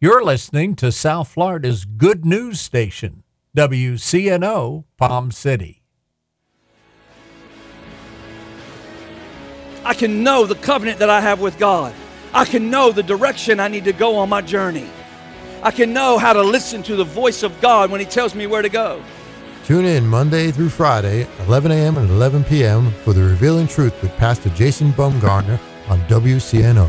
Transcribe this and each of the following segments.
You're listening to South Florida's good news station, WCNO Palm City. I can know the covenant that I have with God. I can know the direction I need to go on my journey. I can know how to listen to the voice of God when He tells me where to go. Tune in Monday through Friday, 11 a.m. and 11 p.m. for the Revealing Truth with Pastor Jason Baumgartner on WCNO.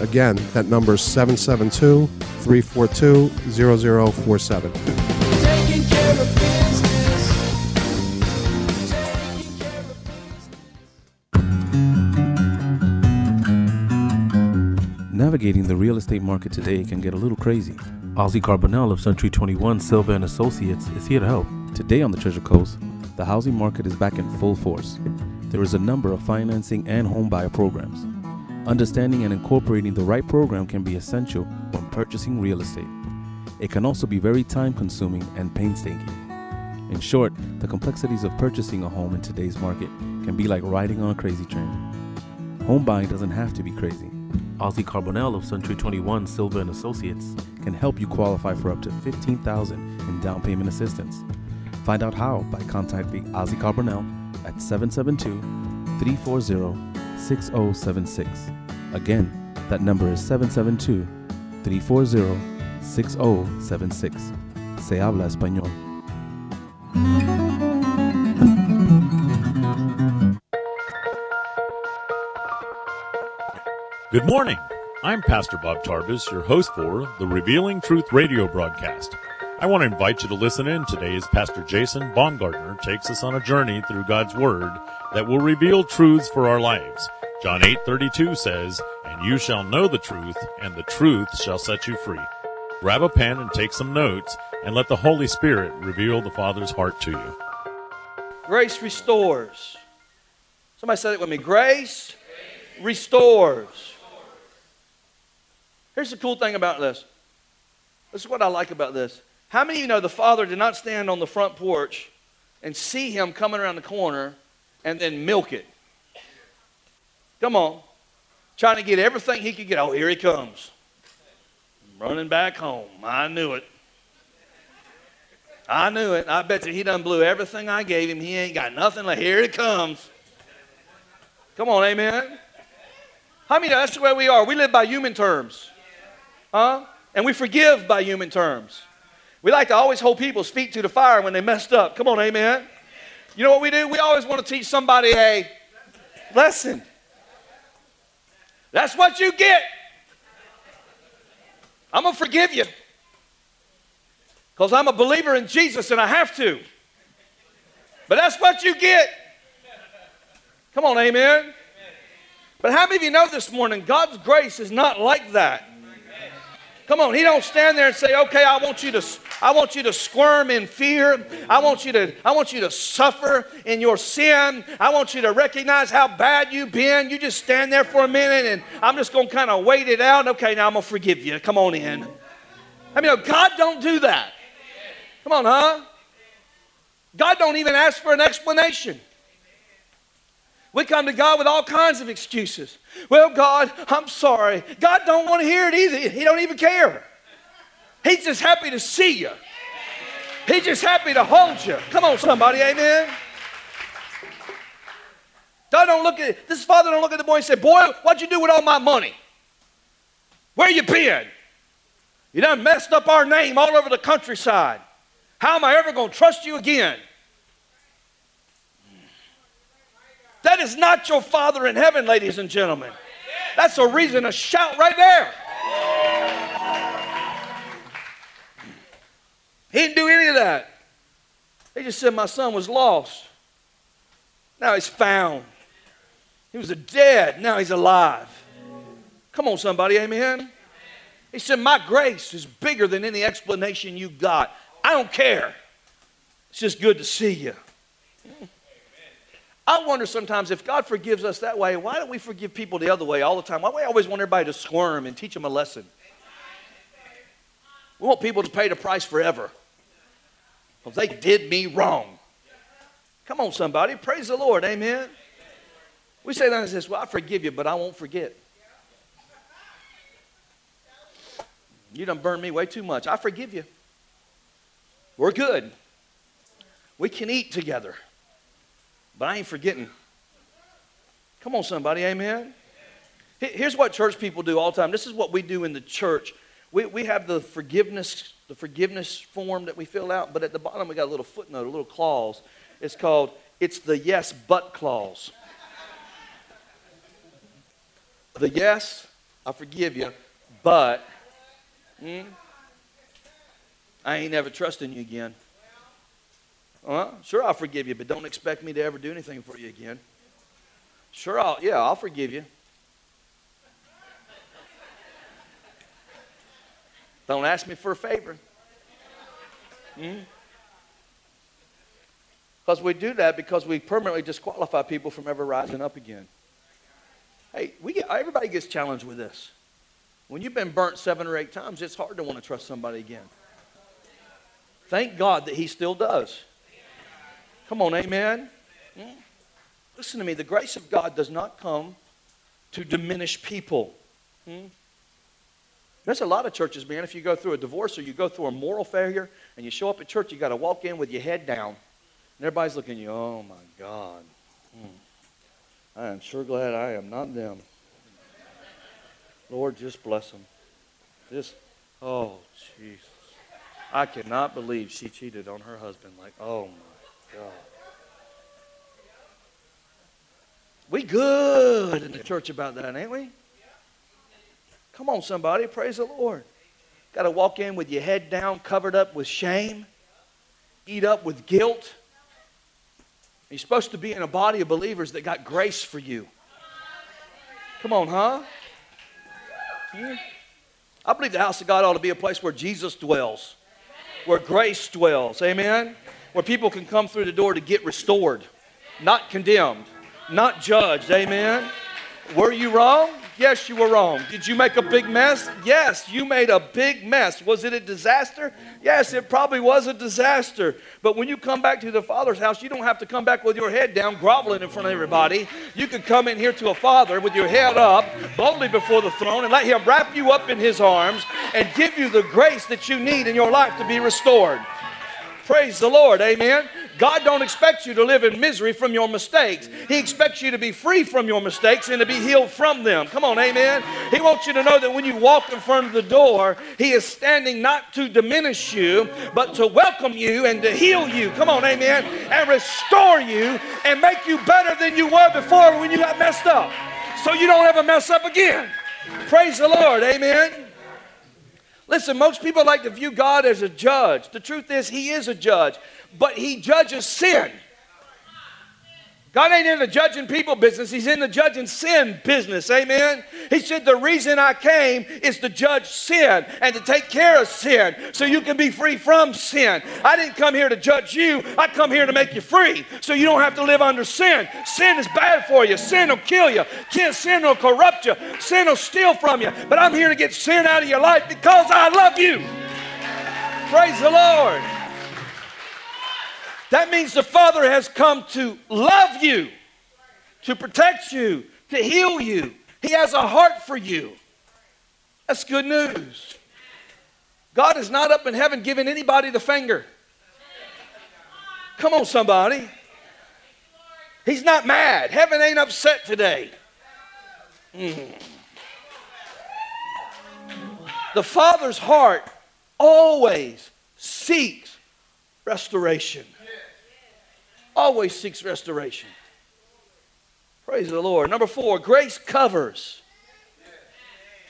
Again, that number is 772 342 0047. Taking care of business. Taking care of Navigating the real estate market today can get a little crazy. Ozzy Carbonell of Century 21 Silva and Associates is here to help. Today on the Treasure Coast, the housing market is back in full force. There is a number of financing and home buyer programs. Understanding and incorporating the right program can be essential when purchasing real estate. It can also be very time consuming and painstaking. In short, the complexities of purchasing a home in today's market can be like riding on a crazy train. Home buying doesn't have to be crazy. Ozzy Carbonell of Century 21 Silva and Associates can help you qualify for up to 15000 in down payment assistance. Find out how by contacting Ozzy Carbonell at 772-340-6076. Again, that number is 772-340-6076. Se habla español. Good morning. I'm Pastor Bob Tarbus, your host for the Revealing Truth radio broadcast. I want to invite you to listen in today as Pastor Jason Baumgartner takes us on a journey through God's Word that will reveal truths for our lives. John 8:32 says, "And you shall know the truth, and the truth shall set you free." Grab a pen and take some notes, and let the Holy Spirit reveal the Father's heart to you. Grace restores. Somebody said it with me. Grace restores. Here's the cool thing about this. This is what I like about this. How many of you know the Father did not stand on the front porch and see him coming around the corner and then milk it? Come on. Trying to get everything he could get. Oh, here he comes. Running back home. I knew it. I knew it. I bet you he done blew everything I gave him. He ain't got nothing left. Here it comes. Come on, amen. How many that's the way we are? We live by human terms. Huh? And we forgive by human terms. We like to always hold people's feet to the fire when they messed up. Come on, amen. You know what we do? We always want to teach somebody a lesson. That's what you get. I'm going to forgive you because I'm a believer in Jesus and I have to. But that's what you get. Come on, amen. But how many of you know this morning God's grace is not like that? Come on, he don't stand there and say, "Okay, I want you to I want you to squirm in fear. I want you to I want you to suffer in your sin. I want you to recognize how bad you've been. You just stand there for a minute and I'm just going to kind of wait it out. Okay, now I'm going to forgive you. Come on in." I mean, God don't do that. Come on, huh? God don't even ask for an explanation. We come to God with all kinds of excuses. Well, God, I'm sorry. God don't want to hear it either. He don't even care. He's just happy to see you. He's just happy to hold you. Come on, somebody, amen. God don't look at this father don't look at the boy and say, Boy, what'd you do with all my money? Where you been? You done messed up our name all over the countryside. How am I ever to trust you again? That is not your Father in heaven, ladies and gentlemen. That's a reason to shout right there. He didn't do any of that. He just said, My son was lost. Now he's found. He was dead. Now he's alive. Come on, somebody. Amen. He said, My grace is bigger than any explanation you got. I don't care. It's just good to see you. I wonder sometimes if God forgives us that way, why don't we forgive people the other way all the time? Why do we always want everybody to squirm and teach them a lesson? We want people to pay the price forever because they did me wrong. Come on, somebody. Praise the Lord. Amen. We say that and says, Well, I forgive you, but I won't forget. You done burned me way too much. I forgive you. We're good. We can eat together. But I ain't forgetting. Come on, somebody, amen. Here's what church people do all the time. This is what we do in the church. We, we have the forgiveness, the forgiveness form that we fill out, but at the bottom we got a little footnote, a little clause. It's called it's the yes but clause. The yes, I forgive you, but hmm, I ain't ever trusting you again. Uh, sure, I'll forgive you, but don't expect me to ever do anything for you again. Sure, I'll, yeah, I'll forgive you. Don't ask me for a favor. Because hmm? we do that because we permanently disqualify people from ever rising up again. Hey, we get, everybody gets challenged with this. When you've been burnt seven or eight times, it's hard to want to trust somebody again. Thank God that He still does. Come on, amen. Hmm? Listen to me. The grace of God does not come to diminish people. Hmm? There's a lot of churches, man. If you go through a divorce or you go through a moral failure and you show up at church, you got to walk in with your head down. And everybody's looking at you, oh my God. Hmm. I am sure glad I am not them. Lord, just bless them. Just, oh, Jesus. I cannot believe she cheated on her husband. Like, oh my God. We good in the church about that, ain't we? Come on, somebody. Praise the Lord. Got to walk in with your head down, covered up with shame, eat up with guilt. You're supposed to be in a body of believers that got grace for you. Come on, huh? Yeah. I believe the house of God ought to be a place where Jesus dwells, where grace dwells. Amen? Where people can come through the door to get restored, not condemned, not judged. Amen. Were you wrong? Yes, you were wrong. Did you make a big mess? Yes, you made a big mess. Was it a disaster? Yes, it probably was a disaster. But when you come back to the Father's house, you don't have to come back with your head down, groveling in front of everybody. You can come in here to a Father with your head up, boldly before the throne, and let Him wrap you up in His arms and give you the grace that you need in your life to be restored. Praise the Lord. Amen. God don't expect you to live in misery from your mistakes. He expects you to be free from your mistakes and to be healed from them. Come on, amen. He wants you to know that when you walk in front of the door, he is standing not to diminish you, but to welcome you and to heal you. Come on, amen. And restore you and make you better than you were before when you got messed up. So you don't ever mess up again. Praise the Lord. Amen. Listen, most people like to view God as a judge. The truth is, He is a judge, but He judges sin. God ain't in the judging people business. He's in the judging sin business. Amen. He said, The reason I came is to judge sin and to take care of sin so you can be free from sin. I didn't come here to judge you. I come here to make you free so you don't have to live under sin. Sin is bad for you. Sin will kill you. Sin will corrupt you. Sin will steal from you. But I'm here to get sin out of your life because I love you. Praise the Lord. That means the Father has come to love you, to protect you, to heal you. He has a heart for you. That's good news. God is not up in heaven giving anybody the finger. Come on, somebody. He's not mad. Heaven ain't upset today. Mm. The Father's heart always seeks restoration. Always seeks restoration. Praise the Lord. Number four, grace covers.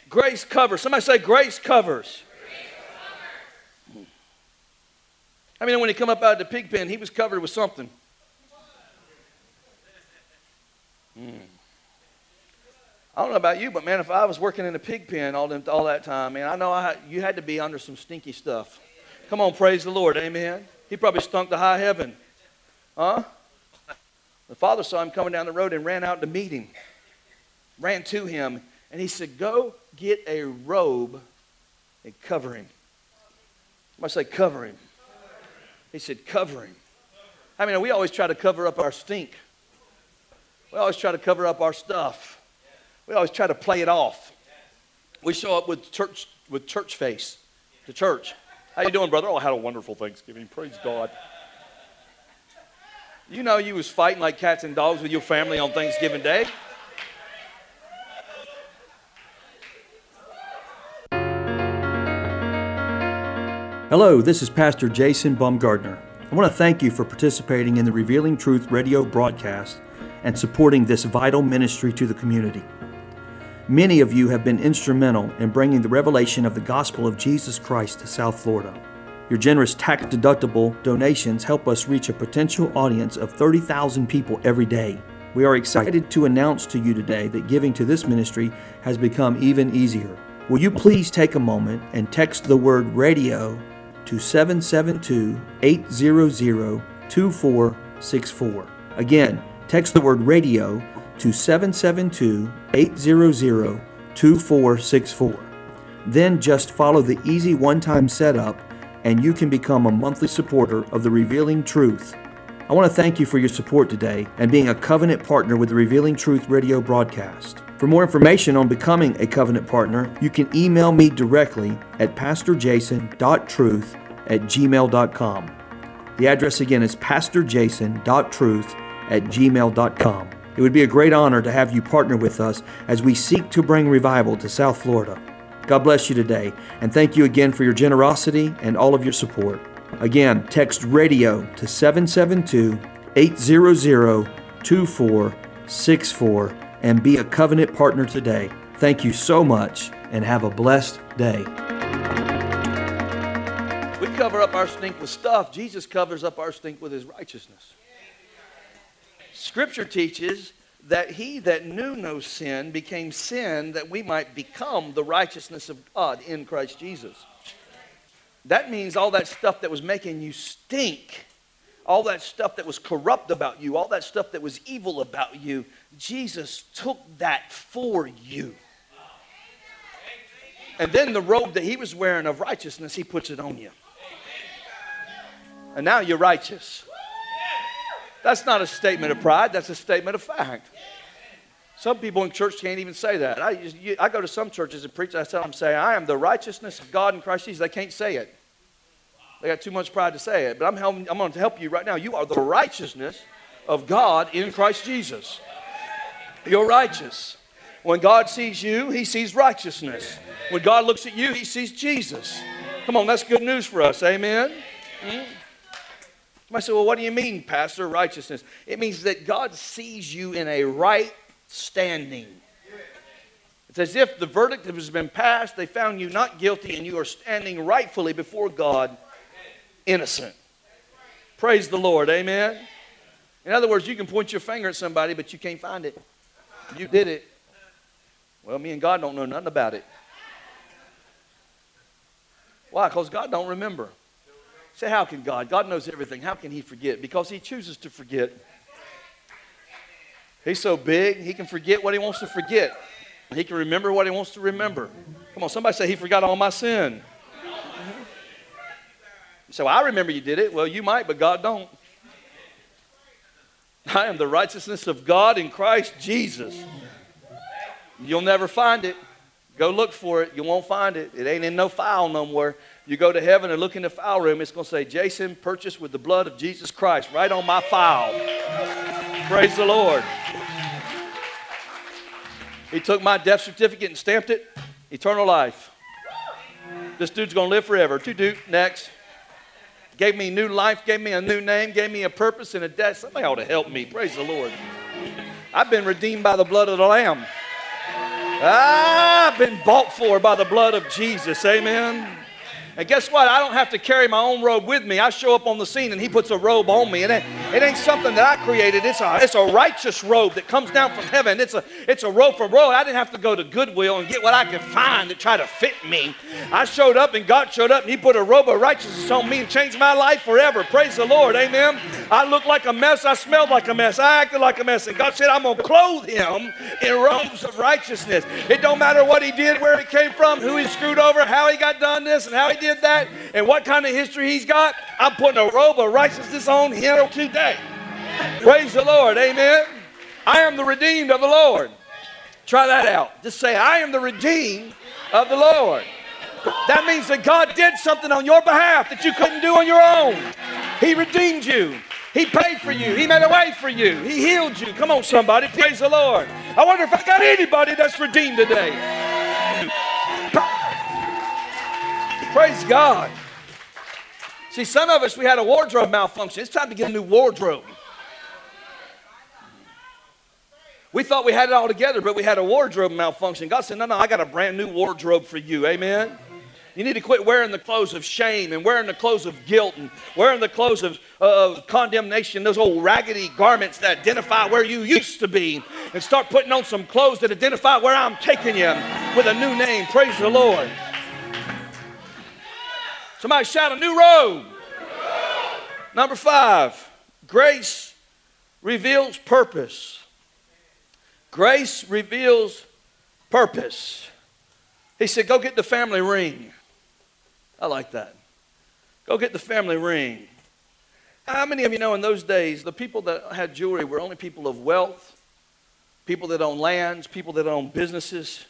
Grace covers. Somebody say, grace covers. I mean, when he come up out of the pig pen, he was covered with something. Hmm. I don't know about you, but man, if I was working in a pig pen all, them, all that time, man, I know I you had to be under some stinky stuff. Come on, praise the Lord, amen. He probably stunk to high heaven, huh? The father saw him coming down the road and ran out to meet him, ran to him, and he said, "Go get a robe and cover him." Somebody say, "Cover him." He said, "Cover him." I mean, we always try to cover up our stink. We always try to cover up our stuff. We always try to play it off. We show up with church with church face to church. How you doing, brother? Oh, I had a wonderful Thanksgiving. Praise God. You know you was fighting like cats and dogs with your family on Thanksgiving Day. Hello, this is Pastor Jason Baumgartner. I want to thank you for participating in the Revealing Truth radio broadcast and supporting this vital ministry to the community. Many of you have been instrumental in bringing the revelation of the gospel of Jesus Christ to South Florida. Your generous tax deductible donations help us reach a potential audience of 30,000 people every day. We are excited to announce to you today that giving to this ministry has become even easier. Will you please take a moment and text the word radio to 772 800 2464? Again, text the word radio to 772 800 2464. Then just follow the easy one time setup and you can become a monthly supporter of the Revealing Truth. I want to thank you for your support today and being a covenant partner with the Revealing Truth radio broadcast. For more information on becoming a covenant partner, you can email me directly at pastorjason.truth at gmail.com. The address again is pastorjason.truth at gmail.com. It would be a great honor to have you partner with us as we seek to bring revival to South Florida. God bless you today, and thank you again for your generosity and all of your support. Again, text radio to 772 800 2464 and be a covenant partner today. Thank you so much and have a blessed day. We cover up our stink with stuff. Jesus covers up our stink with his righteousness. Scripture teaches that he that knew no sin became sin that we might become the righteousness of God in Christ Jesus. That means all that stuff that was making you stink, all that stuff that was corrupt about you, all that stuff that was evil about you, Jesus took that for you. And then the robe that he was wearing of righteousness, he puts it on you. And now you're righteous. That's not a statement of pride, that's a statement of fact. Some people in church can't even say that. I, you, I go to some churches and preach, I tell them, say, I am the righteousness of God in Christ Jesus. They can't say it. They got too much pride to say it. But I'm, I'm going to help you right now. You are the righteousness of God in Christ Jesus. You're righteous. When God sees you, he sees righteousness. When God looks at you, he sees Jesus. Come on, that's good news for us. Amen? Mm? I say, well, what do you mean, Pastor, righteousness? It means that God sees you in a right standing. It's as if the verdict has been passed, they found you not guilty, and you are standing rightfully before God innocent. Praise the Lord, amen? In other words, you can point your finger at somebody, but you can't find it. You did it. Well, me and God don't know nothing about it. Why? Because God don't remember. Say, how can God? God knows everything. How can He forget? Because He chooses to forget. He's so big, He can forget what He wants to forget. He can remember what He wants to remember. Come on, somebody say, He forgot all my sin. So I remember you did it. Well, you might, but God don't. I am the righteousness of God in Christ Jesus. You'll never find it. Go look for it. You won't find it. It ain't in no file nowhere. You go to heaven and look in the file room, it's going to say, Jason, purchased with the blood of Jesus Christ, right on my file. Praise the Lord. He took my death certificate and stamped it. Eternal life. This dude's going to live forever. Two dude, next. Gave me new life, gave me a new name, gave me a purpose and a death. Somebody ought to help me. Praise the Lord. I've been redeemed by the blood of the Lamb. I've been bought for by the blood of Jesus. Amen. And guess what? I don't have to carry my own robe with me. I show up on the scene and he puts a robe on me. And it, it ain't something that I created. It's a, it's a righteous robe that comes down from heaven. It's a, it's a robe from robe. I didn't have to go to Goodwill and get what I could find to try to fit me. I showed up and God showed up and he put a robe of righteousness on me and changed my life forever. Praise the Lord. Amen. I looked like a mess. I smelled like a mess. I acted like a mess. And God said, I'm going to clothe him in robes of righteousness. It don't matter what he did, where he came from, who he screwed over, how he got done this and how he did that, and what kind of history he's got. I'm putting a robe of righteousness on him today. Praise the Lord. Amen. I am the redeemed of the Lord. Try that out. Just say, I am the redeemed of the Lord. That means that God did something on your behalf that you couldn't do on your own. He redeemed you. He paid for you. He made a way for you. He healed you. Come on, somebody. Praise the Lord. I wonder if I got anybody that's redeemed today. Praise God. See, some of us, we had a wardrobe malfunction. It's time to get a new wardrobe. We thought we had it all together, but we had a wardrobe malfunction. God said, No, no, I got a brand new wardrobe for you. Amen. You need to quit wearing the clothes of shame and wearing the clothes of guilt and wearing the clothes of, of condemnation, those old raggedy garments that identify where you used to be, and start putting on some clothes that identify where I'm taking you with a new name. Praise the Lord. Somebody shout a new robe. Number five, grace reveals purpose. Grace reveals purpose. He said, Go get the family ring. I like that. Go get the family ring. How many of you know in those days the people that had jewelry were only people of wealth, people that own lands, people that own businesses?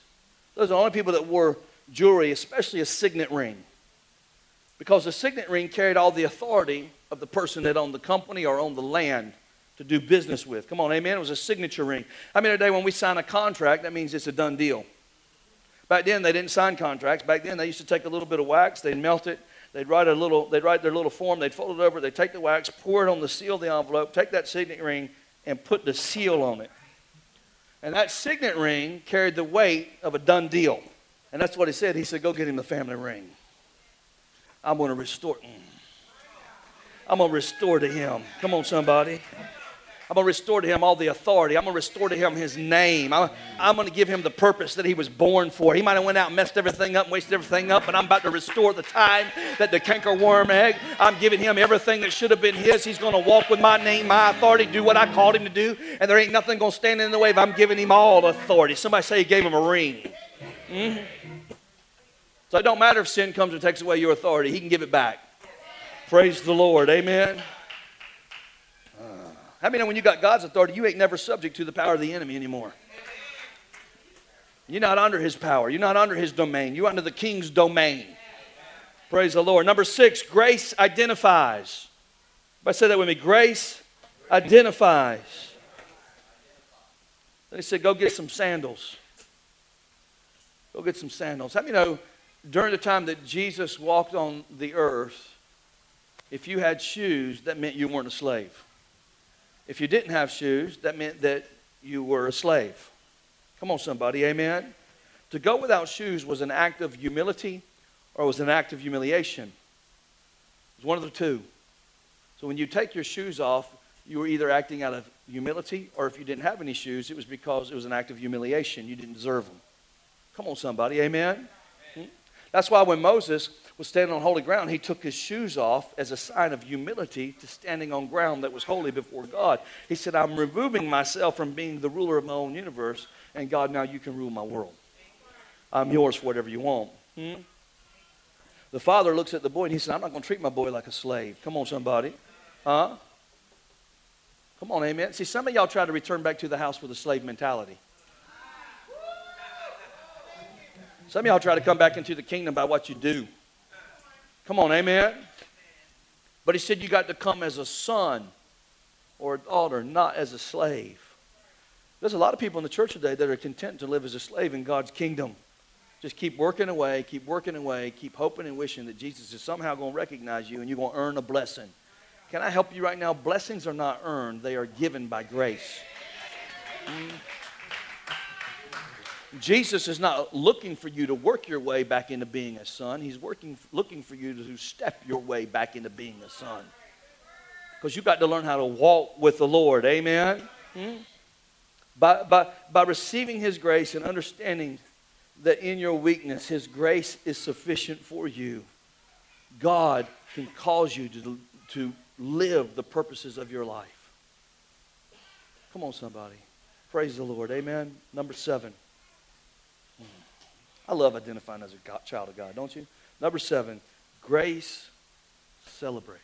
Those are the only people that wore jewelry, especially a signet ring. Because the signet ring carried all the authority of the person that owned the company or owned the land to do business with. Come on, amen. It was a signature ring. I mean, today when we sign a contract, that means it's a done deal. Back then, they didn't sign contracts. Back then, they used to take a little bit of wax, they'd melt it, they'd write a little, they'd write their little form, they'd fold it over, they'd take the wax, pour it on the seal of the envelope, take that signet ring, and put the seal on it. And that signet ring carried the weight of a done deal. And that's what he said. He said, Go get him the family ring. I'm going to restore. mm. I'm going to restore to him. Come on, somebody. I'm going to restore to him all the authority. I'm going to restore to him his name. I'm, I'm going to give him the purpose that he was born for. He might have went out and messed everything up wasted everything up, but I'm about to restore the time that the cankerworm egg. I'm giving him everything that should have been his. He's going to walk with my name, my authority, do what I called him to do, and there ain't nothing going to stand in the way if I'm giving him all authority. Somebody say he gave him a ring. Mhm. So it don't matter if sin comes and takes away your authority. He can give it back. Praise the Lord. Amen. Uh, How many know when you got God's authority, you ain't never subject to the power of the enemy anymore? You're not under his power. You're not under his domain. You're under the king's domain. Praise the Lord. Number six, grace identifies. Everybody say that with me. Grace identifies. They said, Go get some sandals. Go get some sandals. How many know during the time that Jesus walked on the earth, if you had shoes, that meant you weren't a slave. If you didn't have shoes, that meant that you were a slave. Come on, somebody, amen? To go without shoes was an act of humility or was an act of humiliation. It was one of the two. So when you take your shoes off, you were either acting out of humility or if you didn't have any shoes, it was because it was an act of humiliation. You didn't deserve them. Come on, somebody, amen? That's why when Moses was standing on holy ground, he took his shoes off as a sign of humility to standing on ground that was holy before God. He said, I'm removing myself from being the ruler of my own universe, and God, now you can rule my world. I'm yours for whatever you want. Hmm? The father looks at the boy and he said, I'm not going to treat my boy like a slave. Come on, somebody. Huh? Come on, amen. See, some of y'all try to return back to the house with a slave mentality. Some of y'all try to come back into the kingdom by what you do. Come on, amen. But he said you got to come as a son or a daughter, not as a slave. There's a lot of people in the church today that are content to live as a slave in God's kingdom. Just keep working away, keep working away, keep hoping and wishing that Jesus is somehow going to recognize you and you're going to earn a blessing. Can I help you right now? Blessings are not earned, they are given by grace. Mm. Jesus is not looking for you to work your way back into being a son. He's working, looking for you to step your way back into being a son. Because you've got to learn how to walk with the Lord. Amen? Hmm? By, by, by receiving His grace and understanding that in your weakness, His grace is sufficient for you, God can cause you to, to live the purposes of your life. Come on, somebody. Praise the Lord. Amen. Number seven. I love identifying as a child of God, don't you? Number seven, grace celebrates.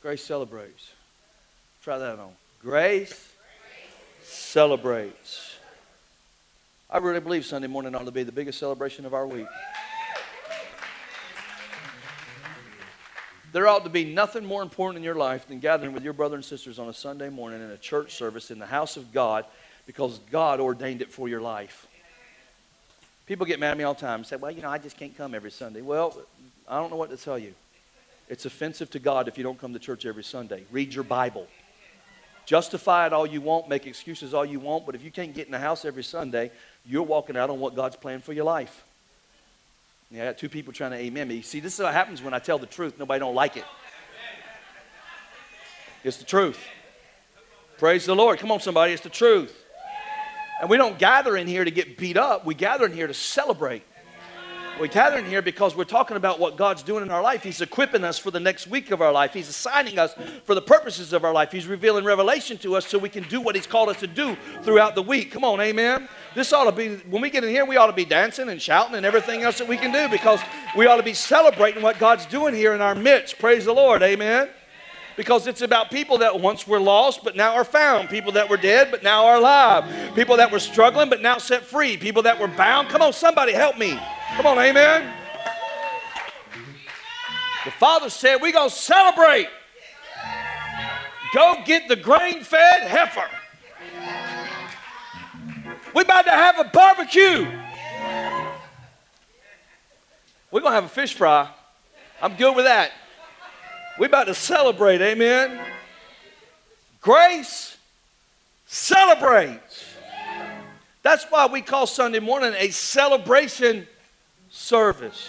Grace celebrates. Try that on. Grace celebrates. I really believe Sunday morning ought to be the biggest celebration of our week. There ought to be nothing more important in your life than gathering with your brother and sisters on a Sunday morning in a church service in the house of God because God ordained it for your life. People get mad at me all the time and say, Well, you know, I just can't come every Sunday. Well, I don't know what to tell you. It's offensive to God if you don't come to church every Sunday. Read your Bible. Justify it all you want, make excuses all you want, but if you can't get in the house every Sunday, you're walking out on what God's planned for your life. Yeah, I got two people trying to amen me. See, this is what happens when I tell the truth. Nobody don't like it. It's the truth. Praise the Lord. Come on, somebody. It's the truth. And we don't gather in here to get beat up. We gather in here to celebrate. We gather in here because we're talking about what God's doing in our life. He's equipping us for the next week of our life. He's assigning us for the purposes of our life. He's revealing revelation to us so we can do what He's called us to do throughout the week. Come on, amen. This ought to be, when we get in here, we ought to be dancing and shouting and everything else that we can do because we ought to be celebrating what God's doing here in our midst. Praise the Lord, amen because it's about people that once were lost but now are found, people that were dead but now are alive, people that were struggling but now set free, people that were bound. Come on, somebody help me. Come on, amen. The Father said, We're going to celebrate. Go get the grain fed heifer. We're about to have a barbecue. We're going to have a fish fry. I'm good with that. We're about to celebrate, amen. Grace celebrates. That's why we call Sunday morning a celebration service.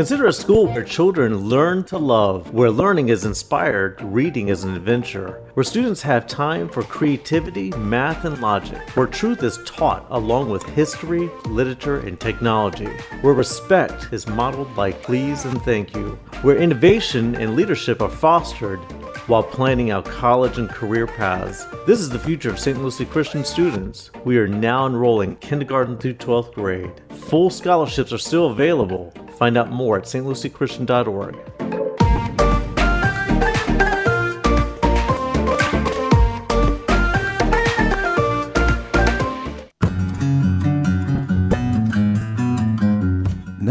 Consider a school where children learn to love, where learning is inspired, reading is an adventure, where students have time for creativity, math, and logic, where truth is taught along with history, literature, and technology, where respect is modeled by please and thank you, where innovation and leadership are fostered while planning out college and career paths. This is the future of St. Lucie Christian students. We are now enrolling kindergarten through 12th grade. Full scholarships are still available. Find out more at stluciechristian.org.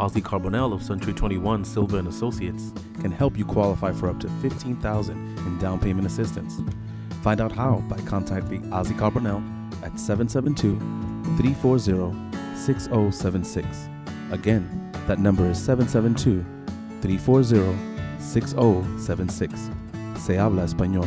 Ozzy Carbonell of Century 21 Silva and Associates can help you qualify for up to 15000 in down payment assistance. Find out how by contacting Ozzy Carbonell at 772-340-6076. Again, that number is 772-340-6076. Se habla español.